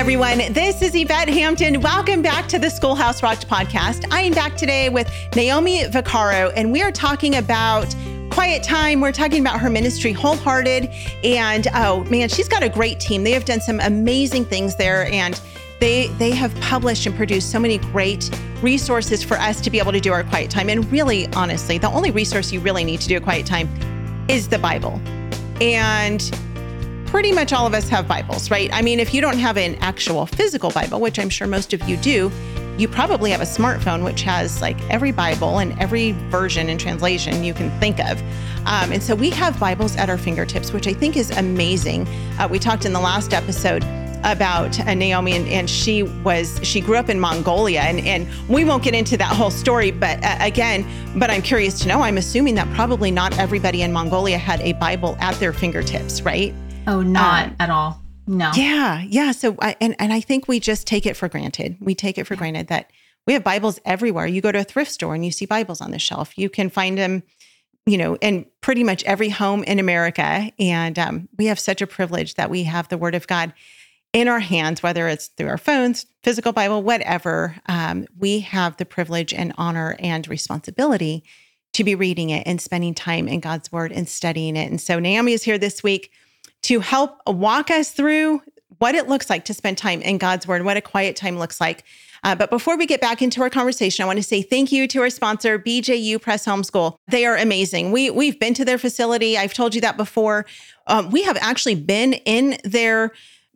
everyone. This is Yvette Hampton. Welcome back to the Schoolhouse Rocked podcast. I am back today with Naomi Vacaro, and we are talking about quiet time. We're talking about her ministry, Wholehearted. And oh man, she's got a great team. They have done some amazing things there. And they they have published and produced so many great resources for us to be able to do our quiet time. And really, honestly, the only resource you really need to do a quiet time is the Bible. And pretty much all of us have Bibles, right? I mean, if you don't have an actual physical Bible, which I'm sure most of you do, you probably have a smartphone which has like every Bible and every version and translation you can think of. Um, and so we have Bibles at our fingertips, which I think is amazing. Uh, we talked in the last episode about uh, Naomi, and, and, she was she grew up in Mongolia, and and we won't get into that whole story, but uh, again, but I'm curious to know. I'm assuming that probably not everybody in Mongolia had a Bible at their fingertips, right? Oh, not um, at all. No. Yeah, yeah. So, I, and and I think we just take it for granted. We take it for granted that we have Bibles everywhere. You go to a thrift store and you see Bibles on the shelf. You can find them, you know, in pretty much every home in America. And um, we have such a privilege that we have the Word of God in our hands, whether it's through our phones, physical Bible, whatever. Um, we have the privilege and honor and responsibility to be reading it and spending time in God's Word and studying it. And so Naomi is here this week to help walk us through what it looks like to spend time in God's Word, what a quiet time looks like. Uh, but before we get back into our conversation, I want to say thank you to our sponsor, BJU Press Homeschool. They are amazing. We we've been to their facility. I've told you that before. Um, we have actually been in their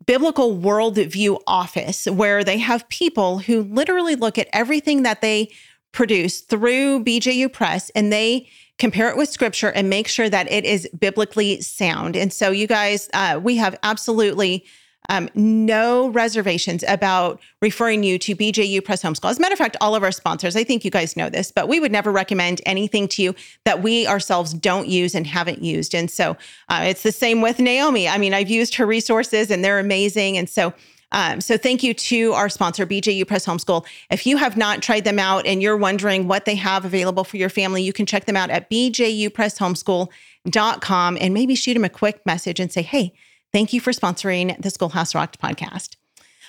biblical worldview office where they have people who literally look at everything that they produce through BJU Press and they compare it with scripture and make sure that it is biblically sound. And so, you guys, uh, we have absolutely um, no reservations about referring you to BJU Press Homeschool. As a matter of fact, all of our sponsors, I think you guys know this, but we would never recommend anything to you that we ourselves don't use and haven't used. And so uh, it's the same with Naomi. I mean, I've used her resources and they're amazing. And so um, so thank you to our sponsor, BJU Press Homeschool. If you have not tried them out and you're wondering what they have available for your family, you can check them out at bjupresshomeschool.com and maybe shoot them a quick message and say, hey, thank you for sponsoring the Schoolhouse Rocked podcast.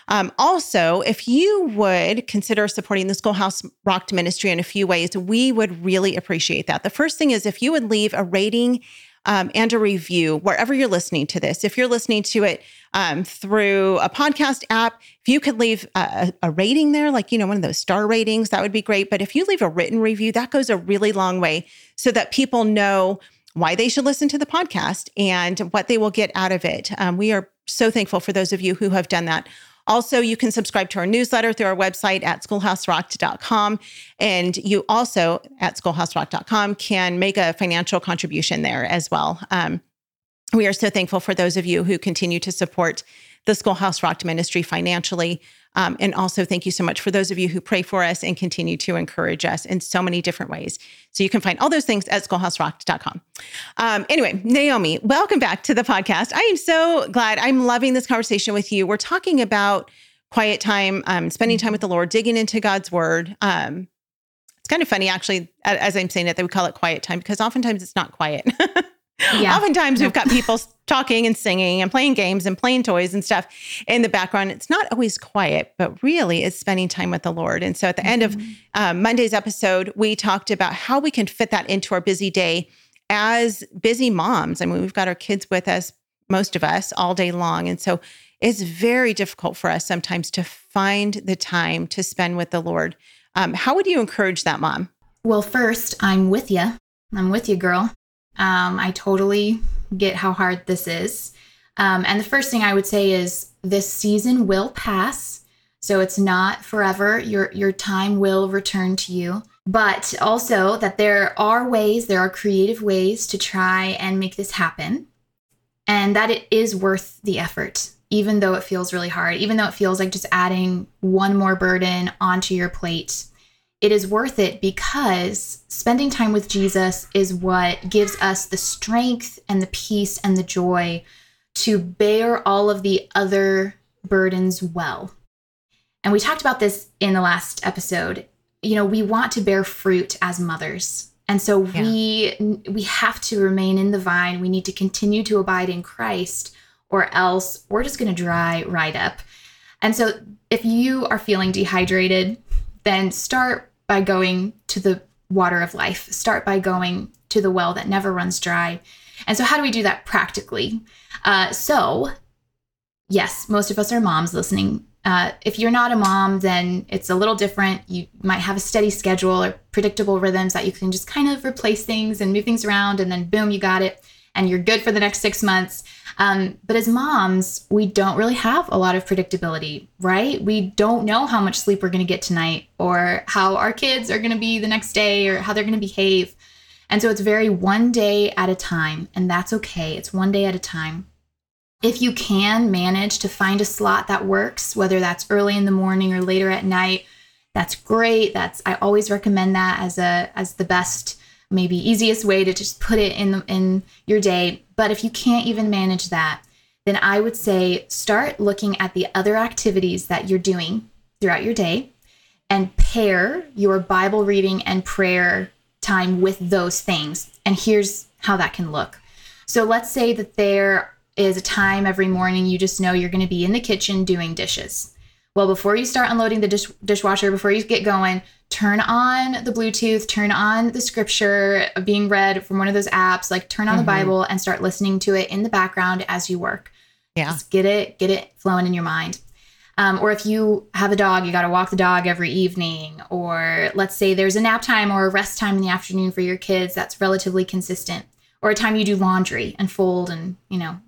Um, also, if you would consider supporting the Schoolhouse Rocked ministry in a few ways, we would really appreciate that. The first thing is if you would leave a rating um, and a review wherever you're listening to this. If you're listening to it um, through a podcast app, if you could leave a, a, rating there, like, you know, one of those star ratings, that would be great. But if you leave a written review, that goes a really long way so that people know why they should listen to the podcast and what they will get out of it. Um, we are so thankful for those of you who have done that. Also, you can subscribe to our newsletter through our website at schoolhouserocked.com. And you also at schoolhouserocked.com can make a financial contribution there as well. Um, we are so thankful for those of you who continue to support the Schoolhouse Rocked ministry financially. Um, and also, thank you so much for those of you who pray for us and continue to encourage us in so many different ways. So you can find all those things at schoolhouserocked.com. Um, anyway, Naomi, welcome back to the podcast. I am so glad. I'm loving this conversation with you. We're talking about quiet time, um, spending time with the Lord, digging into God's word. Um, it's kind of funny, actually, as I'm saying it, that we call it quiet time because oftentimes it's not quiet. Yeah. Oftentimes we've got people talking and singing and playing games and playing toys and stuff in the background. It's not always quiet, but really it's spending time with the Lord. And so at the mm-hmm. end of mm-hmm. um, Monday's episode, we talked about how we can fit that into our busy day as busy moms. I mean, we've got our kids with us, most of us, all day long. And so it's very difficult for us sometimes to find the time to spend with the Lord. Um, how would you encourage that, mom? Well, first, I'm with you. I'm with you, girl. Um, I totally get how hard this is. Um, and the first thing I would say is this season will pass. So it's not forever. Your your time will return to you. But also that there are ways, there are creative ways to try and make this happen. And that it is worth the effort, even though it feels really hard, even though it feels like just adding one more burden onto your plate it is worth it because spending time with Jesus is what gives us the strength and the peace and the joy to bear all of the other burdens well. And we talked about this in the last episode. You know, we want to bear fruit as mothers. And so yeah. we we have to remain in the vine. We need to continue to abide in Christ or else we're just going to dry right up. And so if you are feeling dehydrated, then start by going to the water of life. Start by going to the well that never runs dry. And so, how do we do that practically? Uh, so, yes, most of us are moms listening. Uh, if you're not a mom, then it's a little different. You might have a steady schedule or predictable rhythms that you can just kind of replace things and move things around, and then boom, you got it, and you're good for the next six months. Um, but as moms, we don't really have a lot of predictability, right? We don't know how much sleep we're going to get tonight, or how our kids are going to be the next day, or how they're going to behave. And so it's very one day at a time, and that's okay. It's one day at a time. If you can manage to find a slot that works, whether that's early in the morning or later at night, that's great. That's I always recommend that as a as the best maybe easiest way to just put it in the, in your day. But if you can't even manage that, then I would say start looking at the other activities that you're doing throughout your day and pair your Bible reading and prayer time with those things. And here's how that can look. So let's say that there is a time every morning you just know you're going to be in the kitchen doing dishes. Well, before you start unloading the dish- dishwasher, before you get going, turn on the Bluetooth, turn on the scripture being read from one of those apps, like turn on mm-hmm. the Bible and start listening to it in the background as you work. Yeah. Just get it, get it flowing in your mind. Um, or if you have a dog, you got to walk the dog every evening. Or let's say there's a nap time or a rest time in the afternoon for your kids that's relatively consistent. Or a time you do laundry and fold and, you know,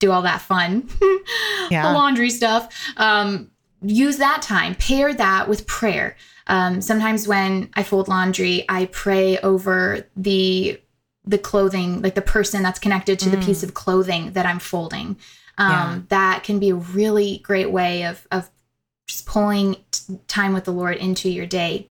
do all that fun yeah. laundry stuff. Um, use that time, pair that with prayer. Um, sometimes when I fold laundry, I pray over the the clothing, like the person that's connected to mm. the piece of clothing that I'm folding. Um, yeah. That can be a really great way of of just pulling t- time with the Lord into your day.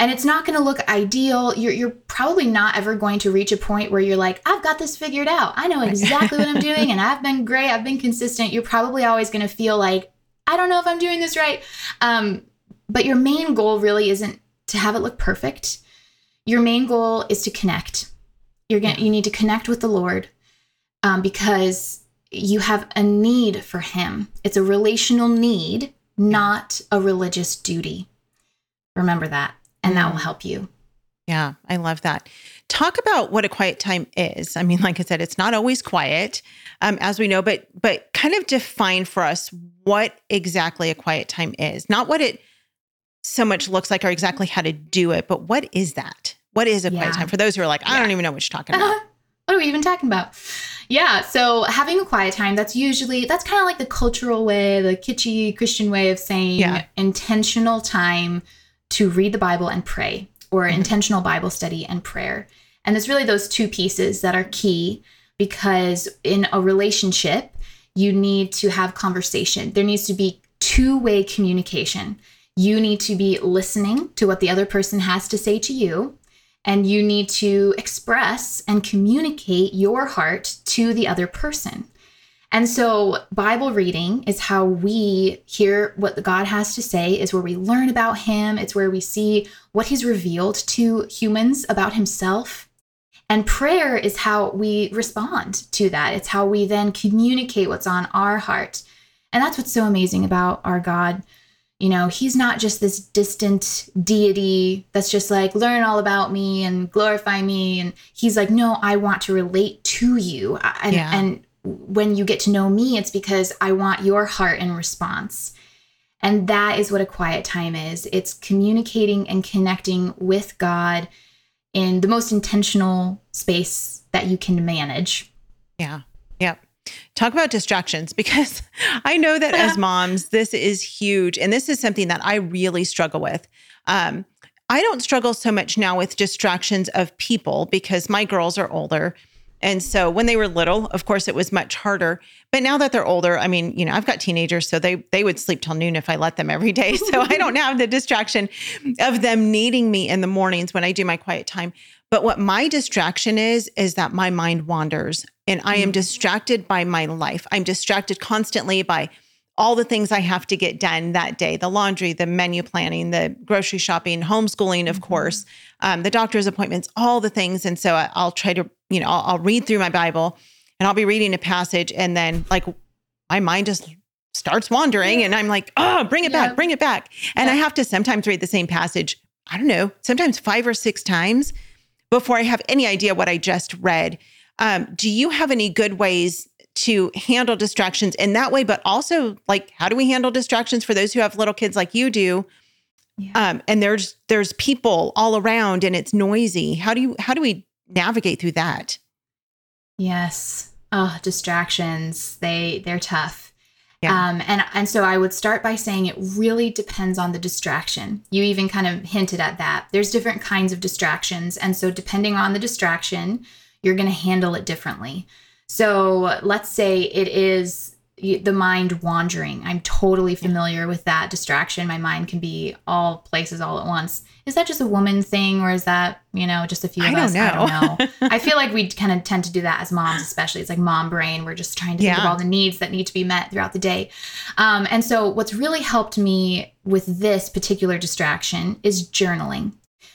And it's not going to look ideal. You're, you're probably not ever going to reach a point where you're like, I've got this figured out. I know exactly what I'm doing and I've been great. I've been consistent. You're probably always going to feel like, I don't know if I'm doing this right. Um, but your main goal really isn't to have it look perfect. Your main goal is to connect. You're to you need to connect with the Lord um, because you have a need for Him. It's a relational need, not a religious duty. Remember that, and that will mm. help you. Yeah, I love that. Talk about what a quiet time is. I mean, like I said, it's not always quiet, um, as we know, but but kind of define for us what exactly a quiet time is. Not what it so much looks like or exactly how to do it, but what is that? What is a yeah. quiet time? For those who are like, I yeah. don't even know what you're talking about. what are we even talking about? Yeah, so having a quiet time, that's usually that's kind of like the cultural way, the kitschy Christian way of saying yeah. intentional time to read the Bible and pray or intentional Bible study and prayer. And it's really those two pieces that are key because in a relationship, you need to have conversation. There needs to be two-way communication you need to be listening to what the other person has to say to you, and you need to express and communicate your heart to the other person. And so, Bible reading is how we hear what God has to say, is where we learn about Him. It's where we see what He's revealed to humans about Himself. And prayer is how we respond to that. It's how we then communicate what's on our heart. And that's what's so amazing about our God. You know, he's not just this distant deity that's just like, learn all about me and glorify me. And he's like, no, I want to relate to you. And, yeah. and when you get to know me, it's because I want your heart in response. And that is what a quiet time is it's communicating and connecting with God in the most intentional space that you can manage. Yeah. Yep. Talk about distractions because I know that as moms, this is huge. And this is something that I really struggle with. Um, I don't struggle so much now with distractions of people because my girls are older. And so when they were little, of course, it was much harder. But now that they're older, I mean, you know, I've got teenagers, so they they would sleep till noon if I let them every day. So I don't have the distraction of them needing me in the mornings when I do my quiet time. But what my distraction is, is that my mind wanders and I am mm. distracted by my life. I'm distracted constantly by all the things I have to get done that day the laundry, the menu planning, the grocery shopping, homeschooling, of mm-hmm. course, um, the doctor's appointments, all the things. And so I'll try to, you know, I'll, I'll read through my Bible and I'll be reading a passage and then like my mind just starts wandering, yeah. and I'm like, oh, bring it yeah. back, bring it back. And yeah. I have to sometimes read the same passage, I don't know, sometimes five or six times before I have any idea what I just read. Um, do you have any good ways to handle distractions in that way? But also, like, how do we handle distractions for those who have little kids like you do? Um, and there's there's people all around and it's noisy. How do you how do we navigate through that? Yes. Oh, distractions. They they're tough. Yeah. Um, and and so I would start by saying it really depends on the distraction. You even kind of hinted at that. There's different kinds of distractions, and so depending on the distraction, you're going to handle it differently. So let's say it is the mind wandering. I'm totally familiar with that distraction. My mind can be all places all at once. Is that just a woman thing or is that, you know, just a few of I us? Know. I don't know. I feel like we kind of tend to do that as moms, especially. It's like mom brain. We're just trying to yeah. think of all the needs that need to be met throughout the day. Um, and so what's really helped me with this particular distraction is journaling.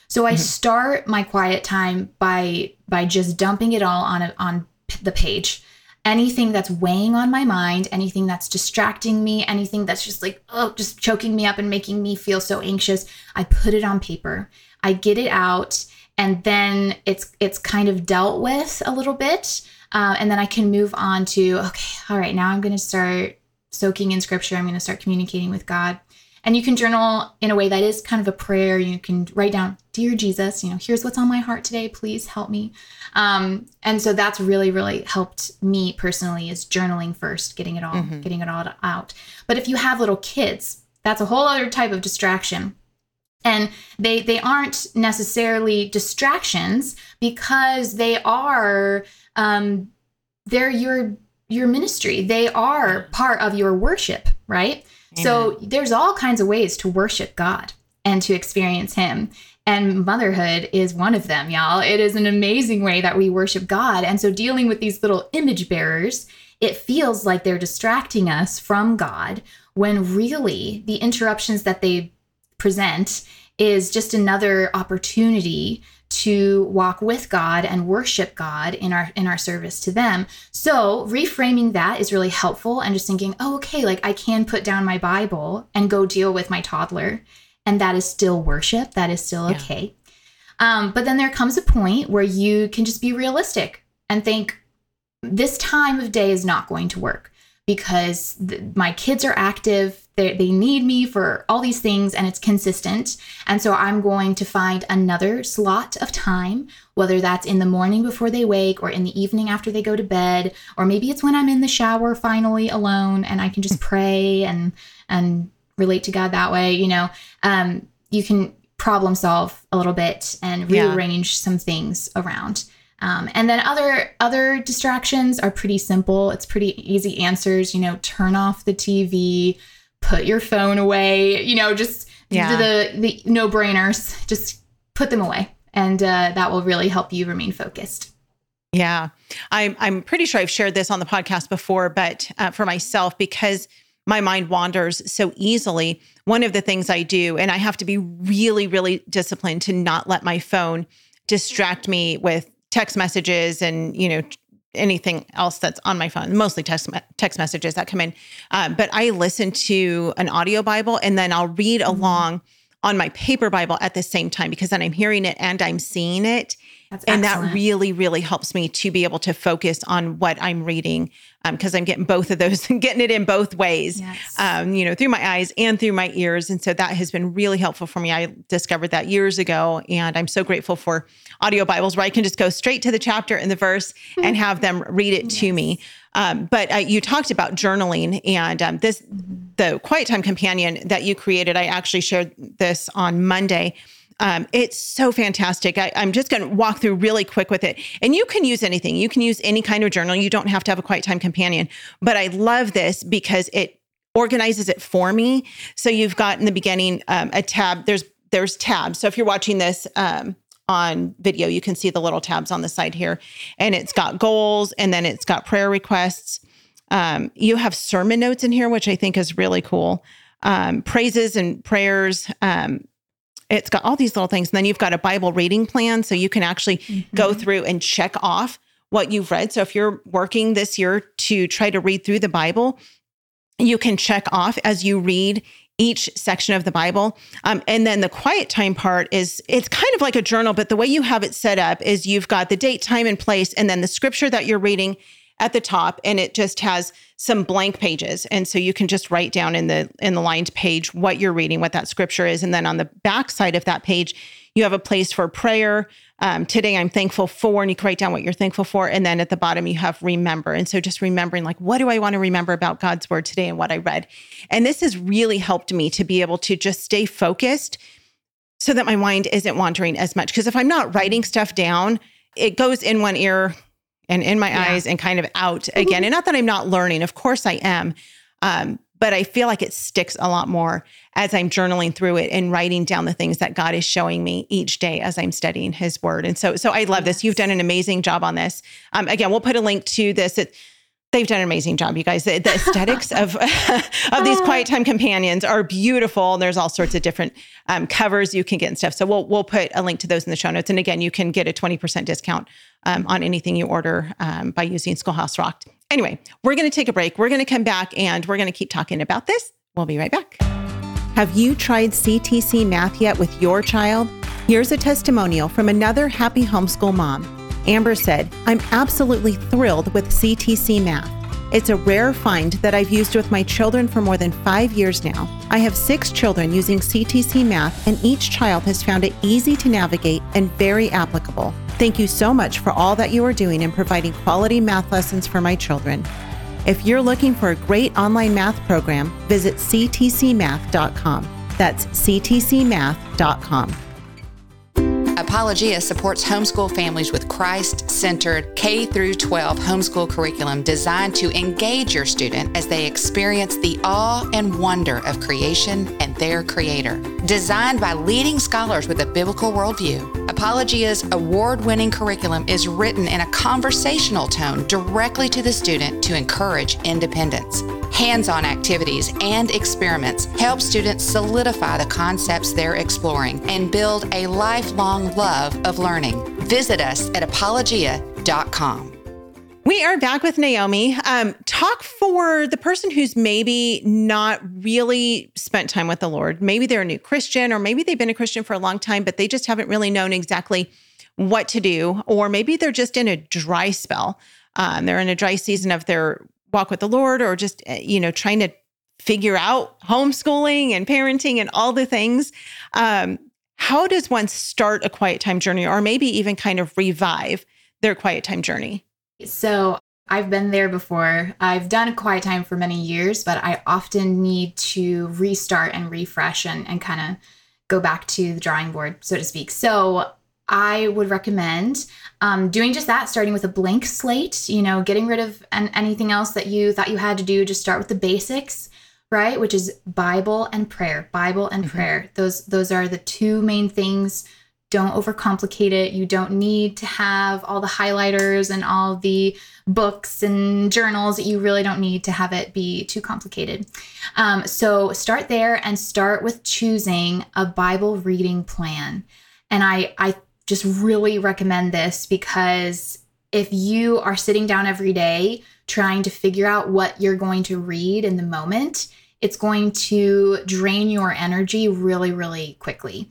So I mm-hmm. start my quiet time by by just dumping it all on a, on the page anything that's weighing on my mind, anything that's distracting me, anything that's just like, oh, just choking me up and making me feel so anxious, I put it on paper. I get it out and then it's it's kind of dealt with a little bit. Uh, and then I can move on to, okay, all right, now I'm going to start soaking in scripture. I'm going to start communicating with God. And you can journal in a way that is kind of a prayer. You can write down, Dear Jesus, you know, here's what's on my heart today. Please help me. Um, and so that's really, really helped me personally is journaling first, getting it all, mm-hmm. getting it all out. But if you have little kids, that's a whole other type of distraction and they they aren't necessarily distractions because they are um they're your your ministry they are part of your worship right so there's all kinds of ways to worship God and to experience Him. And motherhood is one of them, y'all. It is an amazing way that we worship God. And so dealing with these little image bearers, it feels like they're distracting us from God when really the interruptions that they present is just another opportunity to walk with God and worship God in our in our service to them. So, reframing that is really helpful and just thinking, "Oh, okay, like I can put down my Bible and go deal with my toddler." And that is still worship. That is still yeah. okay. Um, but then there comes a point where you can just be realistic and think, this time of day is not going to work because th- my kids are active they, they need me for all these things and it's consistent. And so I'm going to find another slot of time, whether that's in the morning before they wake or in the evening after they go to bed, or maybe it's when I'm in the shower finally alone and I can just pray and and relate to God that way, you know. Um, you can problem solve a little bit and rearrange yeah. some things around. Um, and then other other distractions are pretty simple. It's pretty easy answers. You know, turn off the TV, put your phone away, you know, just yeah. the, the no brainers, just put them away. And uh, that will really help you remain focused. Yeah. I'm, I'm pretty sure I've shared this on the podcast before, but uh, for myself, because my mind wanders so easily, one of the things I do, and I have to be really, really disciplined to not let my phone distract me with text messages and, you know, anything else that's on my phone, mostly text text messages that come in. Um, but I listen to an audio Bible and then I'll read mm-hmm. along on my paper Bible at the same time because then I'm hearing it and I'm seeing it. That's and excellent. that really, really helps me to be able to focus on what I'm reading because um, I'm getting both of those and getting it in both ways, yes. um, you know, through my eyes and through my ears. And so that has been really helpful for me. I discovered that years ago, and I'm so grateful for audio Bibles where I can just go straight to the chapter and the verse mm-hmm. and have them read it yes. to me. Um, but uh, you talked about journaling and um, this, the Quiet Time Companion that you created. I actually shared this on Monday. Um, it's so fantastic. I, am just going to walk through really quick with it. And you can use anything. You can use any kind of journal. You don't have to have a quiet time companion. But I love this because it organizes it for me. So you've got in the beginning um, a tab. There's there's tabs. So if you're watching this um, on video, you can see the little tabs on the side here, and it's got goals, and then it's got prayer requests. Um, you have sermon notes in here, which I think is really cool. Um, praises and prayers um, it's got all these little things. And then you've got a Bible reading plan. So you can actually mm-hmm. go through and check off what you've read. So if you're working this year to try to read through the Bible, you can check off as you read each section of the Bible. Um, and then the quiet time part is it's kind of like a journal, but the way you have it set up is you've got the date, time, and place, and then the scripture that you're reading at the top, and it just has some blank pages. And so you can just write down in the in the lined page what you're reading, what that scripture is, and then on the back side of that page, you have a place for prayer. Um, today I'm thankful for, and you can write down what you're thankful for. And then at the bottom, you have remember. And so just remembering, like, what do I want to remember about God's word today and what I read? And this has really helped me to be able to just stay focused so that my mind isn't wandering as much. Because if I'm not writing stuff down, it goes in one ear and in my yeah. eyes and kind of out again. and not that I'm not learning, of course I am. Um, but I feel like it sticks a lot more as I'm journaling through it and writing down the things that God is showing me each day as I'm studying His Word. And so, so I love yes. this. You've done an amazing job on this. Um, again, we'll put a link to this. It, they've done an amazing job, you guys. The, the aesthetics of of these quiet time companions are beautiful. And there's all sorts of different um, covers you can get and stuff. So we'll we'll put a link to those in the show notes. And again, you can get a 20% discount um, on anything you order um, by using Schoolhouse Rocked. Anyway, we're going to take a break. We're going to come back and we're going to keep talking about this. We'll be right back. Have you tried CTC Math yet with your child? Here's a testimonial from another happy homeschool mom. Amber said, I'm absolutely thrilled with CTC Math. It's a rare find that I've used with my children for more than five years now. I have six children using CTC Math, and each child has found it easy to navigate and very applicable. Thank you so much for all that you are doing in providing quality math lessons for my children. If you're looking for a great online math program, visit ctcmath.com. That's ctcmath.com. Apologia supports homeschool families with Christ-centered K through 12 homeschool curriculum designed to engage your student as they experience the awe and wonder of creation and their creator. Designed by leading scholars with a biblical worldview, Apologia's award-winning curriculum is written in a conversational tone directly to the student to encourage independence. Hands on activities and experiments help students solidify the concepts they're exploring and build a lifelong love of learning. Visit us at apologia.com. We are back with Naomi. Um, talk for the person who's maybe not really spent time with the Lord. Maybe they're a new Christian, or maybe they've been a Christian for a long time, but they just haven't really known exactly what to do. Or maybe they're just in a dry spell. Um, they're in a dry season of their walk with the Lord or just, eh, you know, trying to figure out homeschooling and parenting and all the things. Um, how does one start a quiet time journey or maybe even kind of revive their quiet time journey? So, I've been there before. I've done a quiet time for many years, but I often need to restart and refresh and, and kind of go back to the drawing board, so to speak. So, I would recommend um, doing just that, starting with a blank slate, you know, getting rid of an- anything else that you thought you had to do. Just start with the basics, right? Which is Bible and prayer. Bible and mm-hmm. prayer. Those those are the two main things. Don't overcomplicate it. You don't need to have all the highlighters and all the books and journals. You really don't need to have it be too complicated. Um, so start there and start with choosing a Bible reading plan. And I I just really recommend this because if you are sitting down every day trying to figure out what you're going to read in the moment, it's going to drain your energy really, really quickly.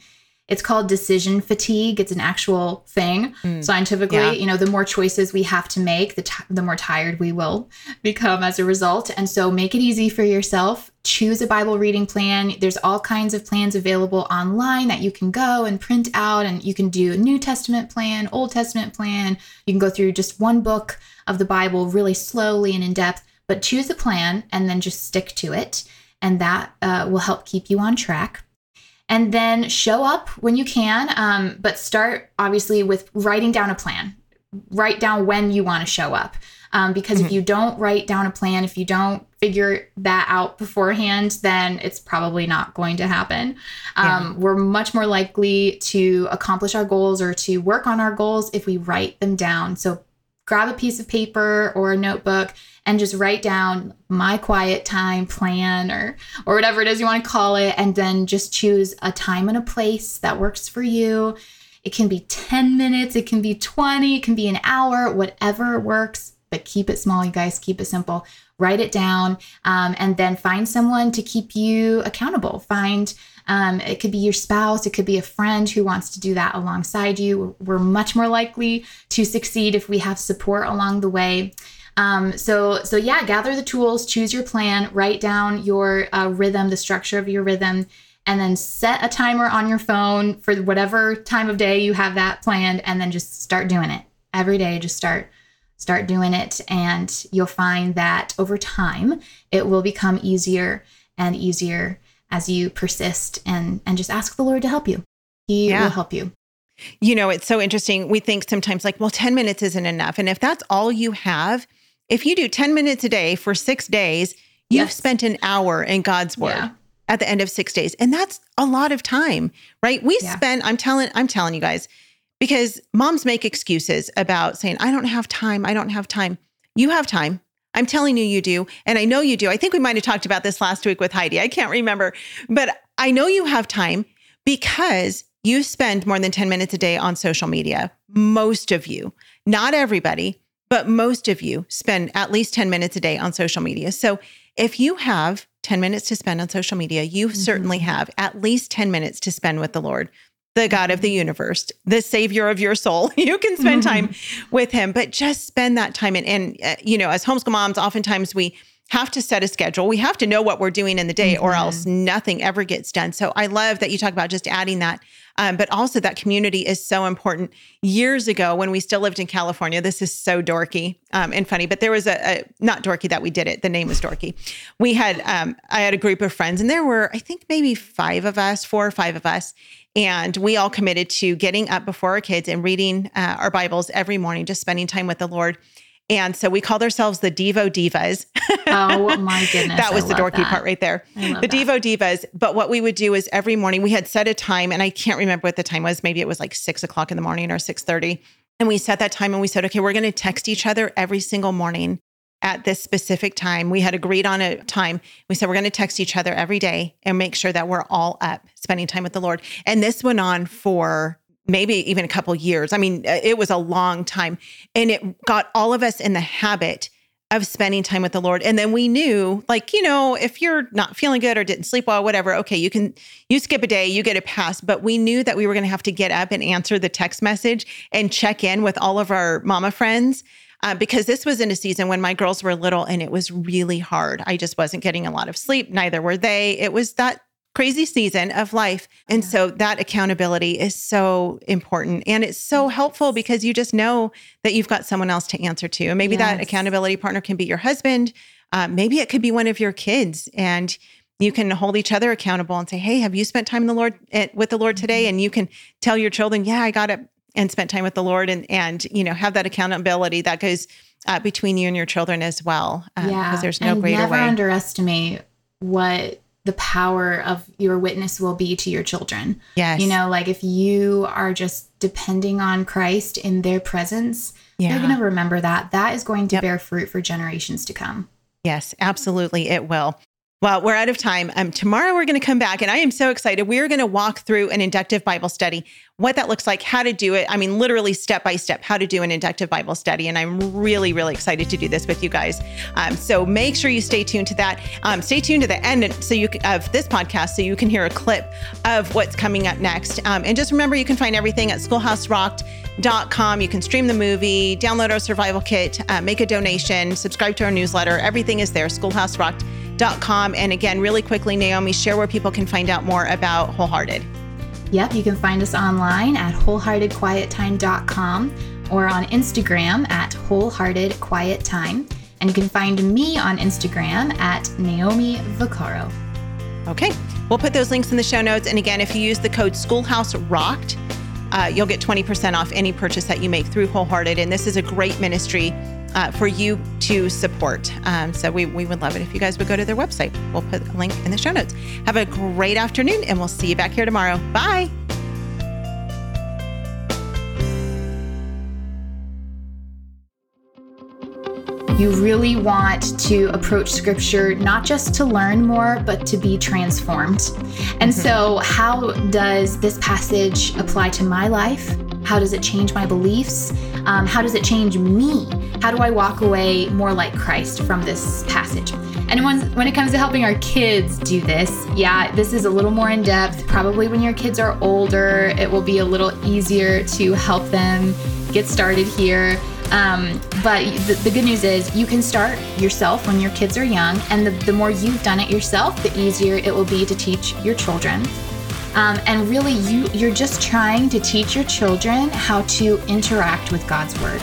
It's called decision fatigue. It's an actual thing mm. scientifically. Yeah. You know, the more choices we have to make, the t- the more tired we will become as a result. And so, make it easy for yourself. Choose a Bible reading plan. There's all kinds of plans available online that you can go and print out, and you can do a New Testament plan, Old Testament plan. You can go through just one book of the Bible really slowly and in depth. But choose a plan and then just stick to it, and that uh, will help keep you on track and then show up when you can. Um, but start obviously with writing down a plan. Write down when you want to show up. Um, because mm-hmm. if you don't write down a plan, if you don't figure that out beforehand, then it's probably not going to happen. Um, yeah. We're much more likely to accomplish our goals or to work on our goals if we write them down. So grab a piece of paper or a notebook and just write down my quiet time plan or or whatever it is you want to call it and then just choose a time and a place that works for you. It can be 10 minutes it can be 20 it can be an hour whatever works but keep it small you guys keep it simple write it down, um, and then find someone to keep you accountable. Find um, it could be your spouse, it could be a friend who wants to do that alongside you. We're much more likely to succeed if we have support along the way. Um, so, so yeah, gather the tools, choose your plan, write down your uh, rhythm, the structure of your rhythm, and then set a timer on your phone for whatever time of day you have that planned, and then just start doing it every day. Just start start doing it and you'll find that over time it will become easier and easier as you persist and and just ask the lord to help you he yeah. will help you you know it's so interesting we think sometimes like well 10 minutes isn't enough and if that's all you have if you do 10 minutes a day for 6 days you've yes. spent an hour in god's word yeah. at the end of 6 days and that's a lot of time right we yeah. spend i'm telling i'm telling you guys because moms make excuses about saying, I don't have time. I don't have time. You have time. I'm telling you, you do. And I know you do. I think we might have talked about this last week with Heidi. I can't remember, but I know you have time because you spend more than 10 minutes a day on social media. Most of you, not everybody, but most of you spend at least 10 minutes a day on social media. So if you have 10 minutes to spend on social media, you mm-hmm. certainly have at least 10 minutes to spend with the Lord the God of the universe, the savior of your soul. You can spend mm-hmm. time with him, but just spend that time. And, and uh, you know, as homeschool moms, oftentimes we have to set a schedule. We have to know what we're doing in the day, mm-hmm. or else nothing ever gets done. So I love that you talk about just adding that. Um, but also, that community is so important. Years ago, when we still lived in California, this is so dorky um, and funny, but there was a, a, not dorky that we did it. The name was dorky. We had, um, I had a group of friends, and there were, I think, maybe five of us, four or five of us. And we all committed to getting up before our kids and reading uh, our Bibles every morning, just spending time with the Lord. And so we called ourselves the Devo Divas. Oh my goodness. that was I the dorky that. part right there. The Devo Divas. But what we would do is every morning we had set a time, and I can't remember what the time was. Maybe it was like six o'clock in the morning or six thirty. And we set that time and we said, okay, we're going to text each other every single morning at this specific time. We had agreed on a time. We said we're going to text each other every day and make sure that we're all up spending time with the Lord. And this went on for maybe even a couple years. I mean, uh, it was a long time. And it got all of us in the habit of spending time with the Lord. And then we knew, like, you know, if you're not feeling good or didn't sleep well, whatever, okay, you can, you skip a day, you get a pass. But we knew that we were going to have to get up and answer the text message and check in with all of our mama friends. Uh, because this was in a season when my girls were little and it was really hard. I just wasn't getting a lot of sleep. Neither were they. It was that crazy season of life. And so that accountability is so important. And it's so helpful because you just know that you've got someone else to answer to. And maybe yes. that accountability partner can be your husband. Uh, maybe it could be one of your kids. And you can hold each other accountable and say, Hey, have you spent time in the Lord eh, with the Lord today? Mm-hmm. And you can tell your children, Yeah, I got it and spent time with the Lord and, and, you know, have that accountability that goes uh, between you and your children as well. Um, yeah. Because there's no and greater never way. underestimate what the power of your witness will be to your children. Yes. You know, like if you are just depending on Christ in their presence, yeah. they're going to remember that. That is going to yep. bear fruit for generations to come. Yes, absolutely. It will. Well, we're out of time. Um, tomorrow we're going to come back, and I am so excited. We are going to walk through an inductive Bible study, what that looks like, how to do it. I mean, literally step by step, how to do an inductive Bible study. And I'm really, really excited to do this with you guys. Um, so make sure you stay tuned to that. Um, stay tuned to the end so you of this podcast so you can hear a clip of what's coming up next. Um, and just remember, you can find everything at schoolhouserocked.com. You can stream the movie, download our survival kit, uh, make a donation, subscribe to our newsletter. Everything is there. Schoolhouse Rocked wholehearted.com. And again, really quickly, Naomi, share where people can find out more about Wholehearted. Yep, you can find us online at wholeheartedquiettime.com or on Instagram at wholeheartedquiettime. And you can find me on Instagram at Naomi Vacaro. Okay, we'll put those links in the show notes. And again, if you use the code Schoolhouse Rocked, uh, you'll get 20% off any purchase that you make through Wholehearted. And this is a great ministry uh, for you to support. Um, so we, we would love it if you guys would go to their website. We'll put a link in the show notes. Have a great afternoon, and we'll see you back here tomorrow. Bye. You really want to approach scripture not just to learn more, but to be transformed. And mm-hmm. so, how does this passage apply to my life? How does it change my beliefs? Um, how does it change me? How do I walk away more like Christ from this passage? And when, it comes to helping our kids do this, yeah, this is a little more in depth. Probably when your kids are older, it will be a little easier to help them get started here. Um, but the, the, good news is you can start yourself when your kids are young, and the, the more you've done it yourself, the easier it will be to teach your children. Um, and really, you you're just trying to teach your children how to interact with God's word.